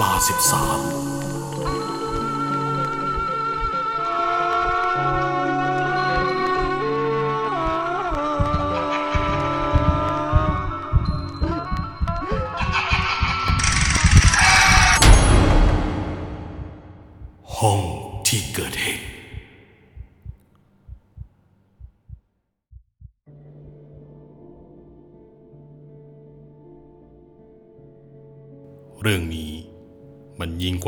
ลาสิบสาม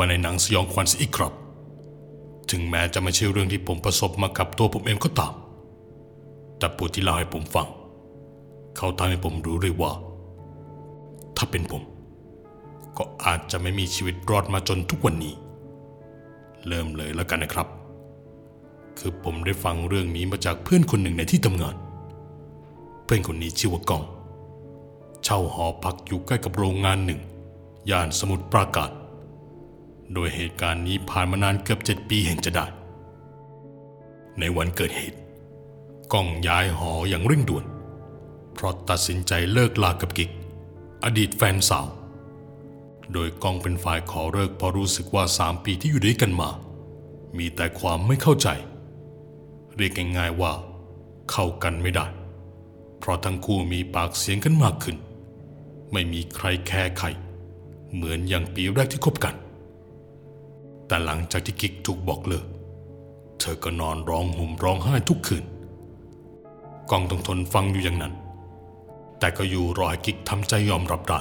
ในหนังสยองขวัญอีกครับ ถึงแม้จะไม่ใช่เรื่องที่ผมประสบมากับตัวผมเองก็ตาม แต่ผู้ที่เล่าให้ผมฟัง เขาทำให้ผมรู้เลยว่า ถ้าเป็นผม ก็อาจจะไม่มีชีวิตรอดมาจนทุกวันนี้ เริ่มเลยแล้วกันนะครับ คือผมได้ฟังเรื่องนี้มาจากเพื่อนคนหนึ่งในที่ทำงาน เพื่อนคนนี้ชื่อว่ากอง เช่าหอพักอยู่ใกล้กับโรงงานหนึ่งย่านสมุทรปราการ โดยเหตุการณ์นี้ผ่านมานานเกือบเจ็ดปีแห่งจะได้ ในวันเกิดเหตุก้องย้ายหออย่างเร่งด่วน เพราะตัดสินใจเลิกลากับกิก อดีตแฟนสาว โดยก้องเป็นฝ่ายขอเลิกเพราะรู้สึกว่าสามปีที่อยู่ด้วยกันมา มีแต่ความไม่เข้าใจ เรียกง่ายๆว่า เข้ากันไม่ได้ เพราะทั้งคู่มีปากเสียงกันมากขึ้น ไม่มีใครแคร์ใคร เหมือนอย่างปีแรกที่คบกัน แต่หลังจากที่กิกถูกบอกเลิก เธอก็นอนร้องห่มร้องไห้ทุกคืน กองต้องทนฟังอยู่อย่างนั้น แต่ก็อยู่รอให้กิกทำใจยอมรับได้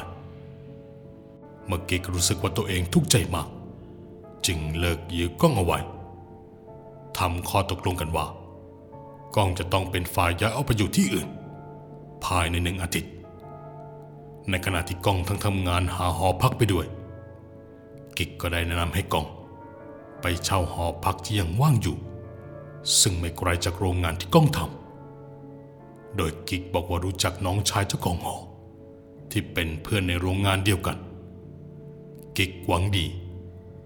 เมื่อกิกรู้สึกว่าตัวเองทุกข์ใจมาก จึงเลิกยื้อกล้องเอาไว้ทำข้อตกลงกันว่า กล้องจะต้องเป็นฝ่ายย้ายเอาไปอยู่ที่อื่น ภายในหนึ่งอาทิตย์ ในขณะที่กล้องทั้งทำงานหาหอพักไปด้วย กิกก็ได้แนะนำให้กล้อง ไปเช่าหอพักที่ยังว่างอยู่ ซึ่งไม่ไกลจากโรงงานที่ก้องทำโดยกิกบอกว่ารู้จักน้องชายเจ้าของหอ ที่เป็นเพื่อนในโรงงานเดียวกัน กิกหวังดี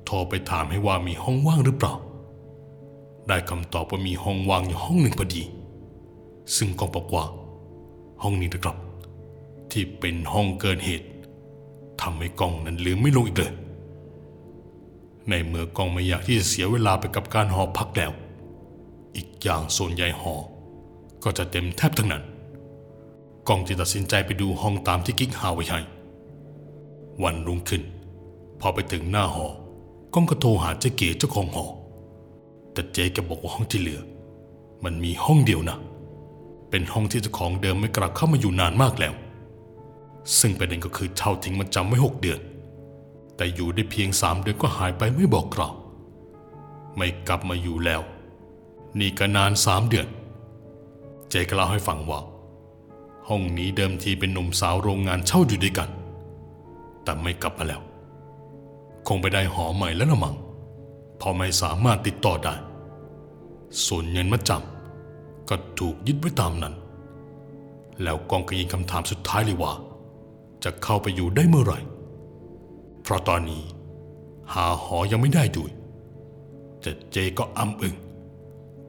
โทรไปถามให้ว่ามีห้องว่างหรือเปล่า ได้คำตอบว่ามีห้องว่างอยู่ห้องหนึ่งพอดี ซึ่งกองบอกว่า ห้องนี้นะครับ ที่เป็นห้องเกิดเหตุทำให้กองนั้นลืมไม่ลงอีกเลย ในเมื่อกองไม่อยากที่จะเสียเวลาไปกับการหอพักแล้ว อีกอย่างส่วนใหญ่หอ ก็จะเต็มแทบทั้งนั้น กองจึงตัดสินใจไปดูห้องตามที่กิ๊กหาไว้ให้ วันรุ่งขึ้น พอไปถึงหน้าหอกองก็โทรหาเจ๊เก๋เจ้าของหอ แต่เจ๊แกบอกว่าห้องที่เหลือ มันมีห้องเดียวนะ เป็นห้องที่เจ้าของเดิมไม่กลับเข้ามาอยู่นานมากแล้ว ซึ่งประเด็นก็คือเช่าทิ้งมันจำไว้หกเดือน แต่อยู่ได้เพียงสามเดือนก็หายไปไม่บอกกล่าวไม่กลับมาอยู่แล้ว นี่ก็นานสามเดือน เจก็เล่าให้ฟังว่า ห้องนี้เดิมทีเป็นหนุ่มสาวโรงงานเช่าอยู่ด้วยกัน แต่ไม่กลับมาแล้ว คงไปได้หอใหม่แล้วละมั้งเพอไม่สามารถติดต่อได้ส่วนเงินมาจำก็ถูกยึดไว้ตามนั้น แล้วกองก็ยิงคำถามสุดท้ายเลยว่า จะเข้าไปอยู่ได้เมื่อไหร่ ราะตอนนี้ หาหอยังไม่ได้ด้วยแต่เจก็อ้ำอึง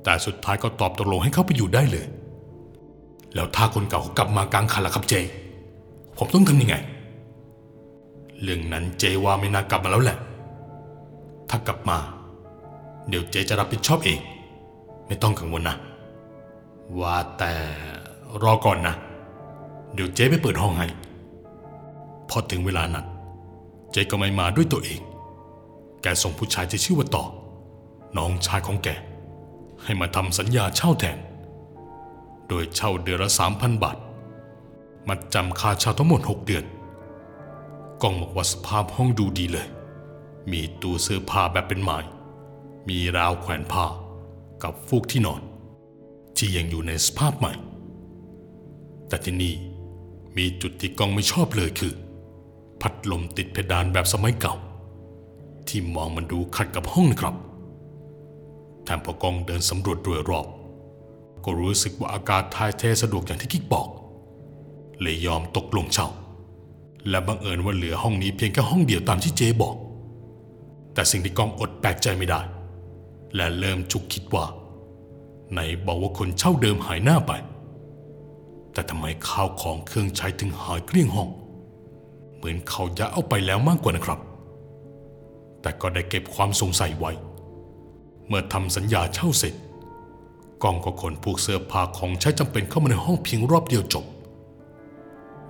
แต่สุดท้ายก็ตอบตกลงให้เข้าไปอยู่ได้เลย แล้วถ้าคนเก่าเขากลับมากลางคันล่ะครับเจ ผมต้องทำยังไง เรื่องนั้นเจว่าไม่น่ากลับมาแล้วแหละ ถ้ากลับมา เดี๋ยวเจจะรับผิดชอบเอง ไม่ต้องกังวลนะ ว่าแต่รอก่อนนะ เดี๋ยวเจ๊ไปเปิดห้องให้ พอถึงเวลานั้น เจก็ไม่มาด้วยตัวเอง แกส่งผู้ชายที่ชื่อว่าต่อ น้องชายของแก ให้มาทำสัญญาเช่าแทน โดยเช่าเดือนละสามพันบาท มัดจำค่าเช่าทั้งหมดหกเดือนกองบอกว่าสภาพห้องดูดีเลย มีตู้เสื้อผ้าแบบเป็นไม้ มีราวแขวนผ้า กับฟูกที่นอน ที่ยังอยู่ในสภาพใหม่ แต่ที่นี่มีจุดที่กองไม่ชอบเลยคือ พัดลมติดเพดานแบบสมัยเก่า ที่มองมันดูขัดกับห้องนะครับแถมพอกองเดินสำรวจโดยรอบ ก็รู้สึกว่าอากาศทายเทสะดวกอย่างที่กิ๊กบอก เลยยอมตกลงเช่า และบังเอิญว่าเหลือห้องนี้เพียงแค่ห้องเดียวตามที่เจบอก แต่สิ่งที่กองอดแปลกใจไม่ได้ และเริ่มจุกคิดว่าไหนบอกว่าคนเช่าเดิมหายหน้าไป แต่ทำไมข้าวของเครื่องใช้ถึงหายเกลี้ยงห้อง เหมือนเขาย้ายเอาไปแล้วมากกว่านะครับ แต่ก็ได้เก็บความสงสัยไว้ เมื่อทำสัญญาเช่าเสร็จกองก็ขนพวกเสื้อผ้าของใช้จำเป็นเข้ามาในห้องเพียงรอบเดียวจบ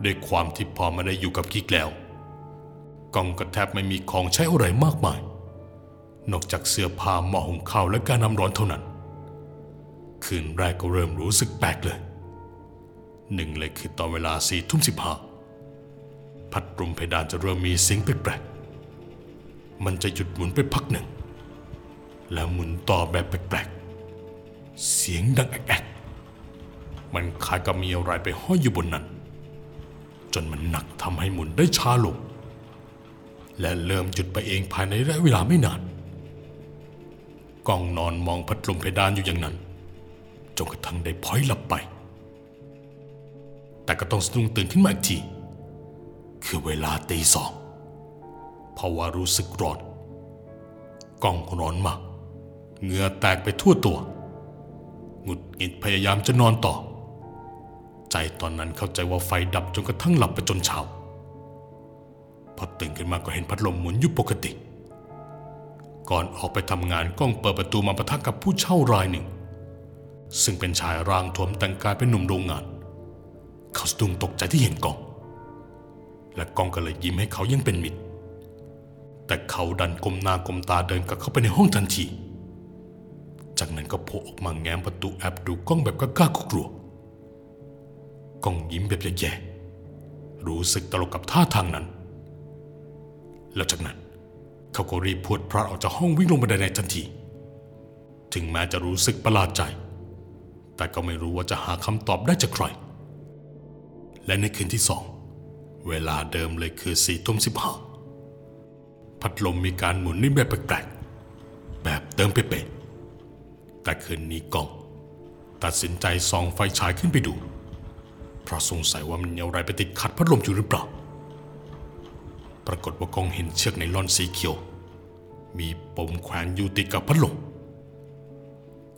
ด้วยความที่พอม่ได้อยู่กับกิ๊กแล้วกองก็แทบไม่มีของใช้อะไรมากมาย นอกจากเสื้อผ้าหม้อหุงข้าวและการน้ำร้อนเท่านั้น คืนแรกก็เริ่มรู้สึกแปลกเลย หนึ่งเลยคือตอนเวลาสี่ทุ่มสิบห้า พัดลมเพดานจะเริ่มมีเสียงแปลกๆ มันจะหยุดหมุนไปพักหนึ่ง แล้วหมุนต่อแบบแปลกๆ เสียงดังแอกๆ มันคล้ายกับมีอะไรไปห้อยอยู่บนนั้น จนมันหนักทำให้หมุนได้ช้าลง และเริ่มหยุดไปเองภายในระยะเวลาไม่นานกองนอนมองพัดลมเพดานอยู่อย่างนั้นจนกระทั่งได้พลอยหลับไป แต่ก็ต้องสะดุ้งตื่นขึ้นมาอีกที คือเวลาตีสองเพราว่ารู้สึกร้อนกล้องร้อนมากเหงื่อแตกไปทั่วตัว หงุดหงิดพยายามจะนอนต่อ ใจตอนนั้นเข้าใจว่าไฟดับจนกระทั่งหลับไปจนเช้าพอตื่นขึ้นมาก็เห็นพัดลมหมุนอยู่ปกติ ก่อนออกไปทำงานกล้องเปิดประตูมาปะทะกับผู้เช่ารายหนึ่ง ซึ่งเป็นชายร่างทวมแต่งกายเป็นหนุ่มโรงงาน เขาสะดุ้งตกใจที่เห็นก้อง และกองก็เลยยิ้มให้เขายังเป็นมิตร แต่เขาดันกลมหน้ากลมตาเดินกลับเข้าไปในห้องทันที จากนั้นก็โผล่ออกมาแง้มประตูแอบดูกล้องแบบกล้าๆกลัวกล้องยิ้มแบบแย่ๆรู้สึกตลกกับท่าทางนั้น แล้วจากนั้นเขาก็รีบพวดพลาดออกจากห้องวิ่งลงบันไดในทันที ถึงแม้จะรู้สึกประหลาดใจ แต่ก็ไม่รู้ว่าจะหาคำตอบได้จากใคร และในคืนที่สอง เวลาเดิมเลยคือสี่ทุ่มสิบห้าพัดลมมีการหมุนในแบบแปลกๆแบบเดิมเป๊ะๆแต่คืนนี้กอง ตัดสินใจส่องไฟฉายขึ้นไปดู เพราะสงสัยว่ามันมีอะไรไปติดขัดพัดลมอยู่หรือเปล่า ปรากฏว่ากองเห็นเชือกไนลอนสีเขียว มีปมแขวนอยู่ติดกับพัดลม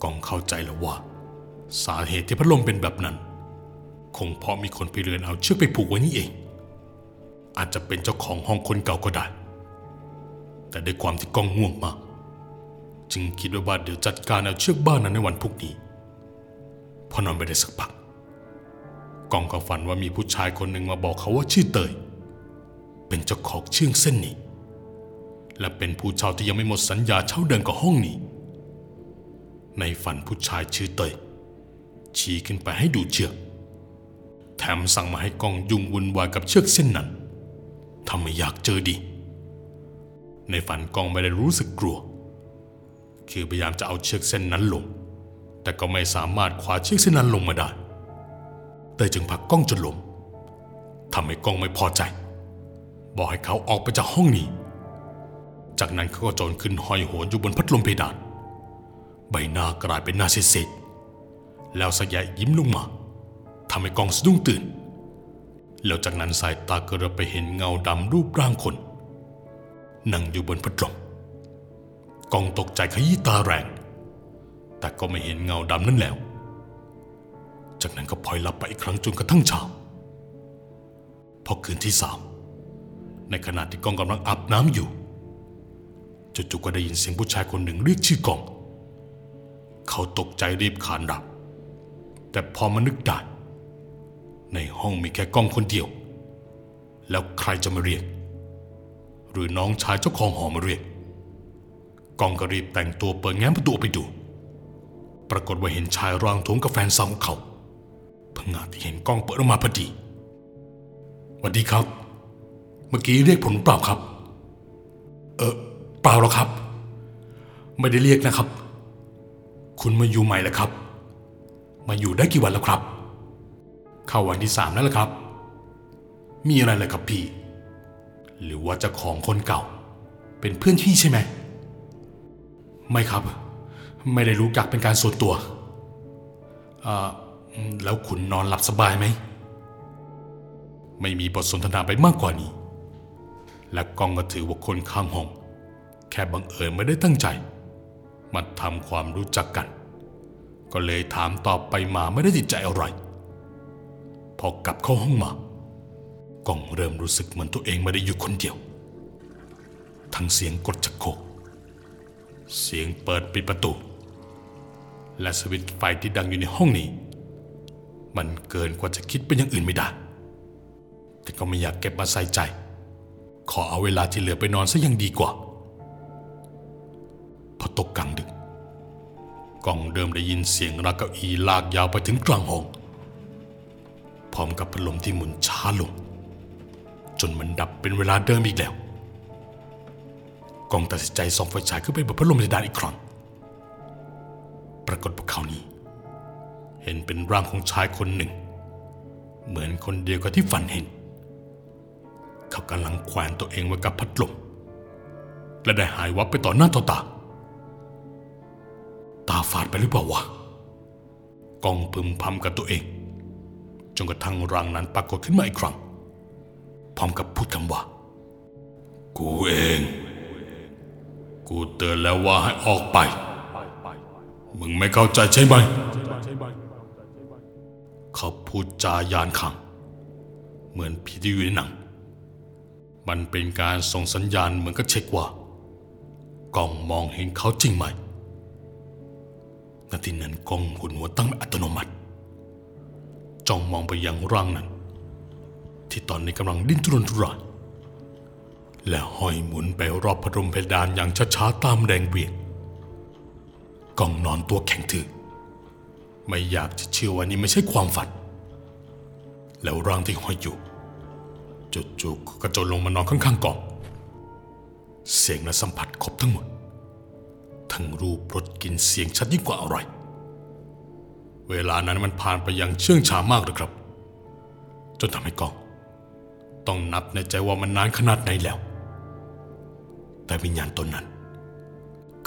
กองเข้าใจแล้วว่า สาเหตุที่พัดลมเป็นแบบนั้น คงเพราะมีคนไปเรือนเอาเชือกไปผูกไว้นี่เอง อาจจะเป็นเจ้าของห้องคนเก่าก็ได้ แต่ด้วยความที่กองง่วงมาก จึงคิดไว้ว่าเดี๋ยวจัดการเอาเชือกบ้านนั้นในวันพรุ่งนี้ พอนอนไปได้สักพักกองก็ฝันว่ามีผู้ชายคนหนึ่งมาบอกเขาว่าชื่อเตย เป็นเจ้าของเชือกเส้นนี้ และเป็นผู้เช่าที่ยังไม่หมดสัญญาเช่าเดินกับห้องนี้ ในฝันผู้ชายชื่อเตย ชี้ขึ้นไปให้ดูเชือกแถมสั่งมาให้กองยุ่งวุ่นวายกับเชือกเส้นนั้น ทำไมอยากเจอดี ในฝันกองไม่ได้รู้สึกกลัว คือพยายามจะเอาเชือกเส้นนั้นลง แต่ก็ไม่สามารถคว้าเชือกเส้นนั้นลงมาได้เตยจึงผักกล้องจนล้มทำให้กล้องไม่พอใจ บอกให้เขาออกไปจากห้องนี้ จากนั้นเขาก็โจรขึ้นห้อยโหนอยู่บนพัดลมเพดาน ใบหน้ากลายเป็นหน้าเศษๆแล้วสยายยิ้มลงมาทำให้กองสะดุ้งตื่น แล้วจากนั้นสายตาก็เริ่มไปเห็นเงาดำรูปร่างคน นั่งอยู่บนพัดลมกองตกใจขยี้ตาแรง แต่ก็ไม่เห็นเงาดำนั้นแล้ว จากนั้นก็พลอยหลับไปอีกครั้งจนกระทั่งเช้าพอคืนที่สามในขณะที่กองกำลังอาบน้ำอยู่จู่ๆก็ได้ยินเสียงผู้ชายคนหนึ่งเรียกชื่อกอง เขาตกใจรีบขานรับ แต่พอมานึกได้ ในห้องมีแค่กล้องคนเดียว แล้วใครจะมาเรียก หรือน้องชายเจ้าของหอมาเรียกกองก็รีบแต่งตัวเปิดแง้มประตูไปดู ปรากฏว่าเห็นชายร่างทวมกับแฟนสาวของเขาพิ่งาที่เห็นกล้องเปิดออกมาพอดีสวัสดีครับ เมื่อกี้เรียกผมเปล่าครับ เออเปล่าหรอกครับ ไม่ได้เรียกนะครับ คุณมาอยู่ใหม่แล้วครับ มาอยู่ได้กี่วันแล้วครับ เข้าวันที่สามแล้วละครับ มีอะไรเลยครับพี่ หรือว่าจะของคนเก่า เป็นเพื่อนพี่ใช่ไหม ไม่ครับ ไม่ได้รู้จักเป็นการส่วนตัวอ่าแล้วคุณนอนหลับสบายไหม ไม่มีบทสนทนาไปมากกว่านี้ และกองก็ถือว่าคนข้างห้อง แค่บังเอิญไม่ได้ตั้งใจ มาทำความรู้จักกัน ก็เลยถามตอบไปมาไม่ได้ติดใจอะไร พอกลับเข้าห้องมากองเริ่มรู้สึกเหมือนตัวเองไม่ได้อยู่คนเดียว ทั้งเสียงกดชักโครกเสียงเปิดปิดประตู และสวิตช์ไฟที่ดังอยู่ในห้องนี้ มันเกินกว่าจะคิดเป็นอย่างอื่นไม่ได้ แต่ก็ไม่อยากเก็บมาใส่ใจ ขอเอาเวลาที่เหลือไปนอนซะยังดีกว่า พอตกกลางดึกกล้องเดิมได้ยินเสียงรากเก้าอีลากยาวไปถึงกลางห้อง พร้อมกับพัดลมที่หมุนช้าลง จนมันดับเป็นเวลาเดิมอีกแล้ว กองตัดสินใจส่องไฟฉายขึ้นไปบนพัดลมเพดานอีกครั้งปรากฏว่าเขานี้ เห็นเป็นร่างของชายคนหนึ่ง เหมือนคนเดียวกับที่ฝันเห็น เขากำลังแขวนตัวเองไว้กับพัดลมและได้หายวับไปต่อหน้าต่อตา ตาฝาดไปหรือเปล่าวะกองพึมพำกับตัวเอง จนกระทั่งร่างนั้นปรากฏขึ้นมาอีกครั้ง พร้อมกับพูดคำว่า กูเอง กูเตือนแล้วว่าให้ออกไป มึงไม่เข้าใจใช่ไหม เขาพูดจายานขัง เหมือนผีที่อยู่ในหนัง มันเป็นการส่งสัญญาณเหมือนกับเช็คว่ากล้องมองเห็นเขาจริงไหมนาทีนั้นกล้องหุ่นหัวตั้งอัตโนมัติ จ้องมองไปยังร่างนั้น ที่ตอนนี้กำลังดิ้นทุรนทุรายและห้อยหมุนไปรอบพัดลมเพดานอย่างช้าๆตามแรงเบี่ยงกล้องนอนตัวแข็งทื่อไม่อยากจะเชื่อว่านี่ไม่ใช่ความฝัน แล้วร่างที่ห้อยอยู่จู่ๆก็กระโจนลงมานอนข้างๆกล่องเสียงและสัมผัสครบทั้งหมด ทั้งรูปรสกลินเสียงชัดยิ่งกว่าอะไร เวลานั้นมันผ่านไปอย่างเชื่องช้ามากเลยครับ จนทำให้กอง ต้องนับในใจว่ามันนานขนาดไหนแล้ว แต่วิญญาณตนนั้น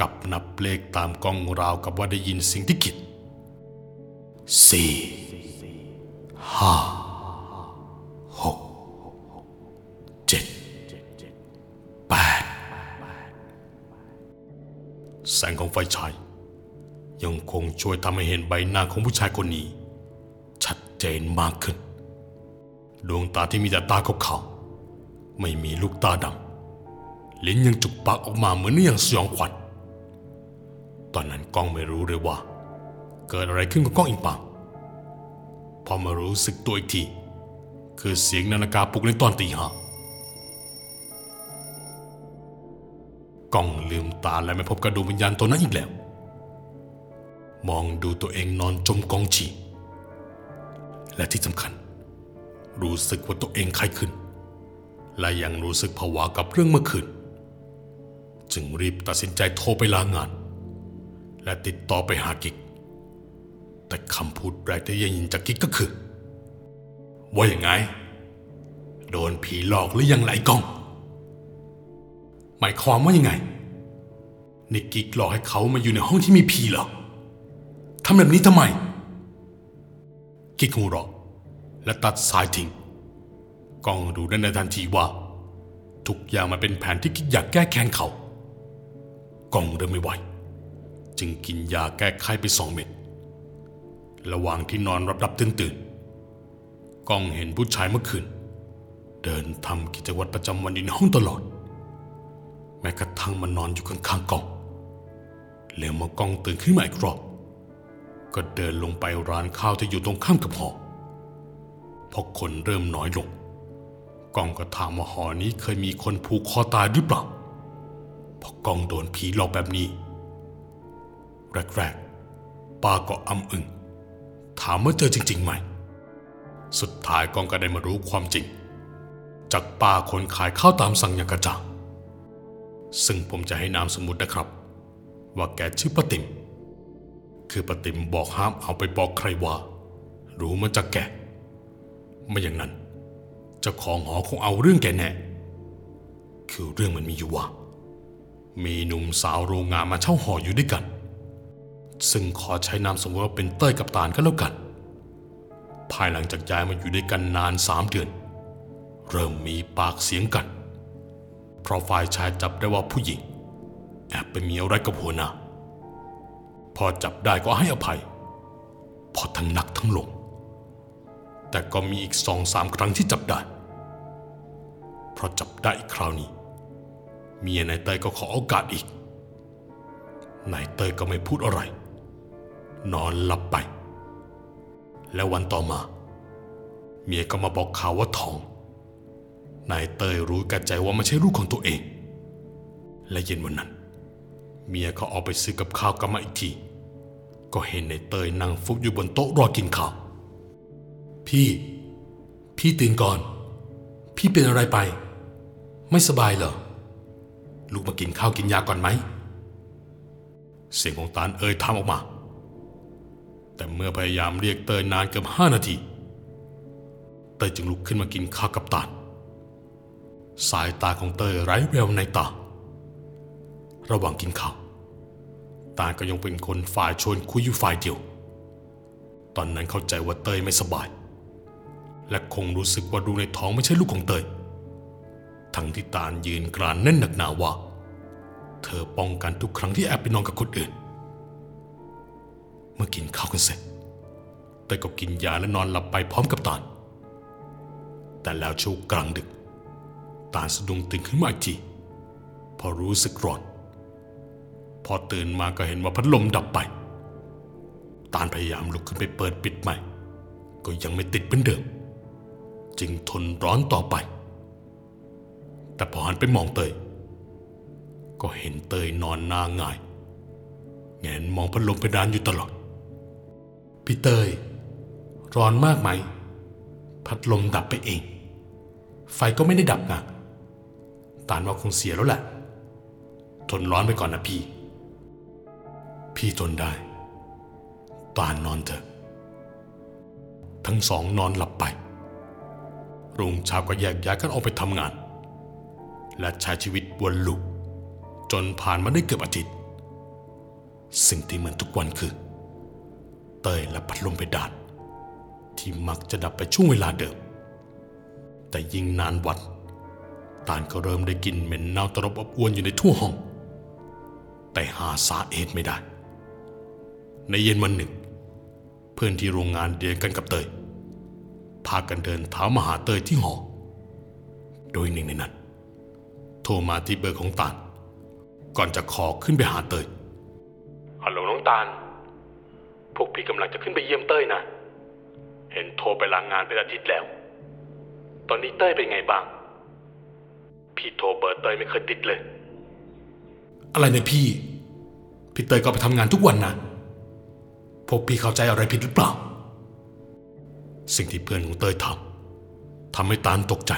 กลับนับเลขตามกล้องราวกับว่าได้ยินสิ่งที่คิดสี่ห้าหกเจ็ดแปดแสงของไฟฉาย ยังคงช่วยทำให้เห็นใบหน้าของผู้ชายคนนี้ ชัดเจนมากขึ้น ดวงตาที่มีแต่ตาขาวๆไม่มีลูกตาดำลิ้นยังจุกปากออกมาเหมือนอย่างสยองขวัญตอนนั้นกล้องไม่รู้เลยว่า เกิดอะไรขึ้นกับกล้องอิงปังพอมารู้สึกตัวอีกทีคือเสียงนาฬิกาปลุกในตอนตีห้ากล้องลืมตาและไม่พบกระดูกวิญญาณตัวนั้นอีกแล้ว มองดูตัวเองนอนจมกองฉี่และที่สำคัญ รู้สึกว่าตัวเองไข้ขึ้น และยังรู้สึกผวากับเรื่องเมื่อคืน จึงรีบตัดสินใจโทรไปลางาน และติดต่อไปหากิก แต่คำพูดแรกที่ได้ยินจากกิกก็คือ ว่าอย่างไง โดนผีหลอกหรือยังไรกล้อง หมายความว่ายังไงนี่กิกหลอกให้เขามาอยู่ในห้องที่มีผีเหรอ ทำแบบนี้ทำไมกิกหัวเราะและตัดสายทิ้งก้องรู้ได้ในทันทีว่า ทุกอย่างมันเป็นแผนที่กิกอยากแก้แค้นเขาก้องเริ่มไม่ไหวจึงกินยาแก้ไข้ไปสองเม็ดระหว่างที่นอนรับรับตื่นตื่นๆกล้องเห็นผู้ชายเมื่อคืน เดินทำกิจวัตรประจำวันอยู่ในห้องตลอด แม้กระทั่งมันอนอยู่ข้างๆก้องแล้วเมื่อกล้องตื่นขึ้นมาอีกรอบ ก็เดินลงไปร้านข้าวที่อยู่ตรงข้ามกับหอพอคนเริ่มน้อยลงก้องก็ถามว่าหอนี้เคยมีคนผูกคอตายหรือเปล่าเพราะก้องโดนผีหลอกแบบนี้ แรกๆป้าก็อำอึงถามว่าเจอจริง ๆ ไหม สุดท้ายกองก็ได้มารู้ความจริง จากป้าคนขายข้าวตามสั่งอย่างกระจ่างซึ่งผมจะให้นามสมมุตินะครับ ว่าแกชื่อป้าติม คือปติมบอกห้ามเอาไปบอกใครว่า รู้มาจากแกไม่อย่างนั้นเจ้าของหอคงเอาเรื่องแกแน่คือเรื่องมันมีอยู่ว่า มีหนุ่มสาวโรงงานมาเช่าหออยู่ด้วยกัน ซึ่งขอใช้นามสมมติว่าเป็นเต้ยกับตาลก็แล้วกัน ภายหลังจากย้ายมาอยู่ด้วยกันนานสามเดือน เริ่มมีปากเสียงกันเพราะฝ่ายชายจับได้ว่าผู้หญิง แอบไปมีอะไรกับหัวหน้า พอจับได้ก็ให้อภัย พอทั้งหนักทั้งลง แต่ก็มีอีกสองสามครั้งที่จับได้ เพราะจับได้อีกคราวนี้ เมียนายเตยก็ขอโอกาสอีก นายเตยก็ไม่พูดอะไร นอนหลับไป แล้ววันต่อมา เมียก็มาบอกข่าวว่าท้อง นายเตยรู้แก่ใจว่าไม่ใช่ลูกของตัวเอง และเย็นวันนั้นเมียก็ออกไปซื้อกับข้าวกลับมาอีกที ก็เห็นในเตยนั่งฟุบอยู่บนโต๊ะรอกินข้าว พี่ พี่ตื่นก่อน พี่เป็นอะไรไป ไม่สบายเหรอ ลูกมากินข้าวกินยาก่อนไหม เสียงของตาลเอ่ยถามออกมา แต่เมื่อพยายามเรียกเตยนานเกือบห้านาที เตยจึงลุกขึ้นมากินข้าวกับตาล สายตาของเตยไร้แววในตา ระหว่างกินข้าว ตาลก็ยังเป็นคนฝ่ายชวนคุยอยู่ฝ่ายเดียว ตอนนั้นเข้าใจว่าเตยไม่สบาย และคงรู้สึกว่าดูในท้องไม่ใช่ลูกของเตย ทั้งที่ตาลยืนกรานแน่นหนักหนาว่า เธอป้องกันทุกครั้งที่แอบไปนอนกับคนอื่น เมื่อกินข้าวกันเสร็จเตยก็กินยาและนอนหลับไปพร้อมกับตาล แต่แล้วช่วงกลางดึก ตาลสะดุ้งตื่นขึ้นมาอีกทีเพอรู้สึกร้อน พอตื่นมาก็เห็นว่าพัดลมดับไป ตาลพยายามลุกขึ้นไปเปิดปิดใหม่ ก็ยังไม่ติดเหมือนเดิม จึงทนร้อนต่อไป แต่พอหันไปมองเตย ก็เห็นเตยนอนหน้าหงาย แงนมองพัดลมเพดานอยู่ตลอด พี่เตย ร้อนมากไหม พัดลมดับไปเอง ไฟก็ไม่ได้ดับนะตานว่าคงเสียแล้วแหละ ทนร้อนไปก่อนนะพี่ พี่ทนได้ ตานนอนเถอะ ทั้งสองนอนหลับไป รุ่งเช้าก็แยกย้ายกันออกไปทำงาน และใช้ชีวิตวนลูปจนผ่านมาได้เกือบอาทิตย์ สิ่งที่เหมือนทุกวันคือ เตยและพัดลมเพดานที่มักจะดับไปช่วงเวลาเดิม แต่ยิ่งนานวันตานก็เริ่มได้กลิ่นเหม็นเน่าตลบอบอวนอยู่ในทั่วห้อง แต่หาสาเหตุไม่ได้ ในเย็นวันหนึ่ง เพื่อนที่โรงงานเดียวกันกับเตยพากันเดินเท้ามาหาเตยที่หอ โดยหนึ่งในนั้น โทรมาที่เบอร์ของตาล ก่อนจะขอขึ้นไปหาเตยฮัลโหลน้องตาล พวกพี่กำลังจะขึ้นไปเยี่ยมเต้ยนะ เห็นโทรไปลางงานเป็นอาทิตย์แล้ว ตอนนี้เต้ยเป็นไงบ้าง พี่โทรเบอร์เต้ยไม่เคยติดเลย อะไรเนี่ยพี่ พี่เต้ยก็ไปทำงานทุกวันนะ พวกพี่เข้าใจอะไรผิดหรือเปล่า สิ่งที่เพื่อนของเตยทำทำให้ตาลตกใจ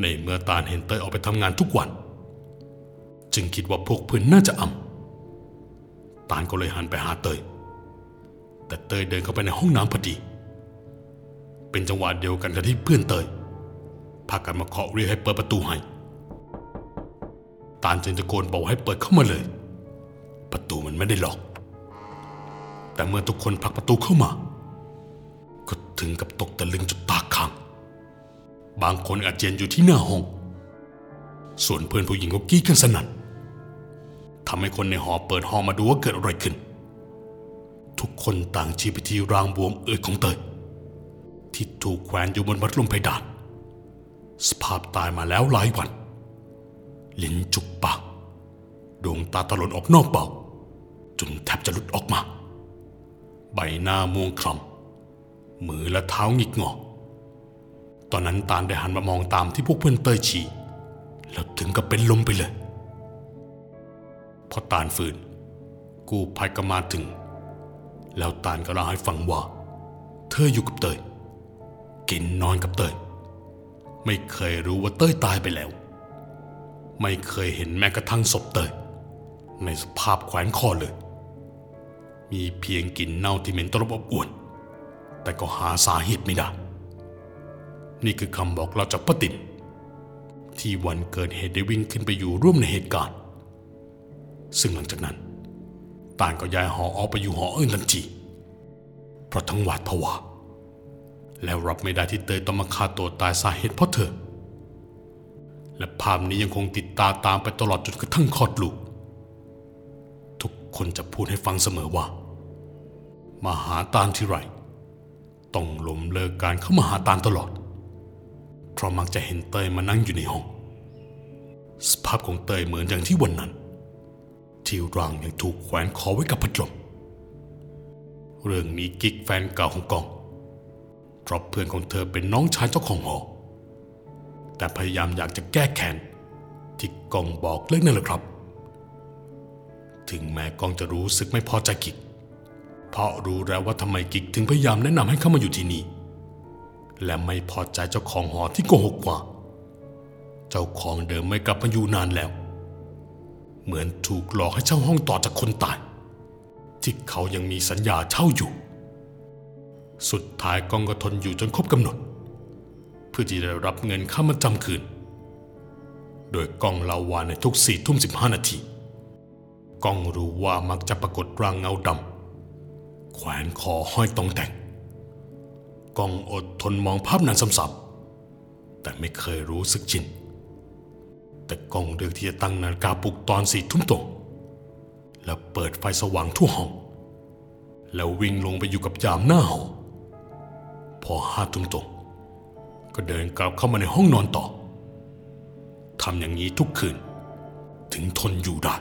ในเมื่อตาลเห็นเตยออกไปทำงานทุกวัน จึงคิดว่าพวกเพื่อนน่าจะอำตาลก็เลยหันไปหาเตย แต่เตยเดินเข้าไปในห้องน้ำพอดี เป็นจังหวะเดียวกันกับที่เพื่อนเตยพากันมาเคาะเรียกให้เปิดประตูให้ตาลจึงตะโกนบอกให้เปิดเข้ามาเลย ประตูมันไม่ได้ล็อก แต่เมื่อทุกคนผลักประตูเข้ามา ก็ถึงกับตกตะลึงจนตาค้าง บางคนอาเจียนอยู่ที่หน้าห้อง ส่วนเพื่อนผู้หญิงก็กรี้กันสนั่นทำให้คนในหอเปิดห้องมาดูว่าเกิดอะไรขึ้น ทุกคนต่างชี้ไปที่รางบวมเอืดของเตยที่ถูกแขวนอยู่บนพัดลมเพดาน สภาพตายมาแล้วหลายวัน ลิ้นจุกปาก ดวงตาตะลนออกนอกเบาจนแทบจะหลุดออกมา ใบหน้าม่วงคล้ำมือและเท้าหงิกงอ ตอนนั้นตาลได้หันมามองตามที่พวกเพื่อนเตยชี้แล้วถึงกับเป็นลมไปเลย พอตาลฟื้นกูภัยก็มาถึง แล้วตาลก็เล่าให้ฟังว่า เธออยู่กับเตย กินนอนกับเตย ไม่เคยรู้ว่าเต้ยตายไปแล้ว ไม่เคยเห็นแม้กระทั่งศพเตย ในสภาพแขวนคอเลย มีเพียงกลิ่นเน่าที่เหม็นตลบอบอวน แต่ก็หาสาเหตุไม่ได้ นี่คือคำบอกเราจากป้าติ๋มที่วันเกิดเหตุได้วิ่งขึ้นไปอยู่ร่วมในเหตุการณ์ ซึ่งหลังจากนั้นตานก็ย้ายหอออกไปอยู่หออื่นทันทีเพราะทั้งหวาดผวาแล้วรับไม่ได้ที่เตยต้องมาฆ่าตัวตายสาเหตุเพราะเธอ และภาพนี้ยังคงติดตาตามไปตลอดจนกระทั่งคลอดลูก ทุกคนจะพูดให้ฟังเสมอว่า มาหาตาลที่ไรต้องล้มเลิกการเข้ามาหาตาลตลอด เพราะมักจะเห็นเตยมานั่งอยู่ในห้อง สภาพของเตยเหมือนอย่างที่วันนั้น ที่ร่างยังถูกแขวนคอไว้กับพัดลมเรื่องนี้กิ๊กแฟนเก่าของกองเพราะเพื่อนของเธอเป็นน้องชายเจ้าของหอ แต่พยายามอยากจะแก้แค้นที่กองบอกเรื่องนั่นแหละครับ ถึงแม้กองจะรู้สึกไม่พอใจกิก เพราะรู้แล้วว่าทำไมกิกถึงพยายามแนะนำให้เข้ามาอยู่ที่นี่ และไม่พอใจเจ้าของหอที่โกหกกว่า เจ้าของเดิมไม่กลับมาอยู่นานแล้ว เหมือนถูกหลอกให้เช่าห้องต่อจากคนตาย ที่เขายังมีสัญญาเช่าอยู่ สุดท้ายกองก็ทนอยู่จนครบกำหนด เพื่อที่จะรับเงินค่ามาจำคืน โดยกองเล่าว่าในทุกสี่ทุ่มสิบห้านาทีกองรู้ว่ามักจะปรากฏร่างเงาดำ แขวนคอห้อยตองแต่งกองอดทนมองภาพนั้นซ้ำๆแต่ไม่เคยรู้สึกชินแต่กองเลือกที่จะตั้งนาฬิกาปลุกตอนสี่ทุ่มตรงแล้วเปิดไฟสว่างทั่วห้อง แล้ววิ่งลงไปอยู่กับยามหน้าหอพอห้าทุ่มตรงก็เดินกลับเข้ามาในห้องนอนต่อทำอย่างนี้ทุกคืน ถึงทนอยู่ได้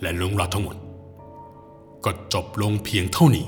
และเรื่องราวทั้งหมด ก็จบลงเพียงเท่านี้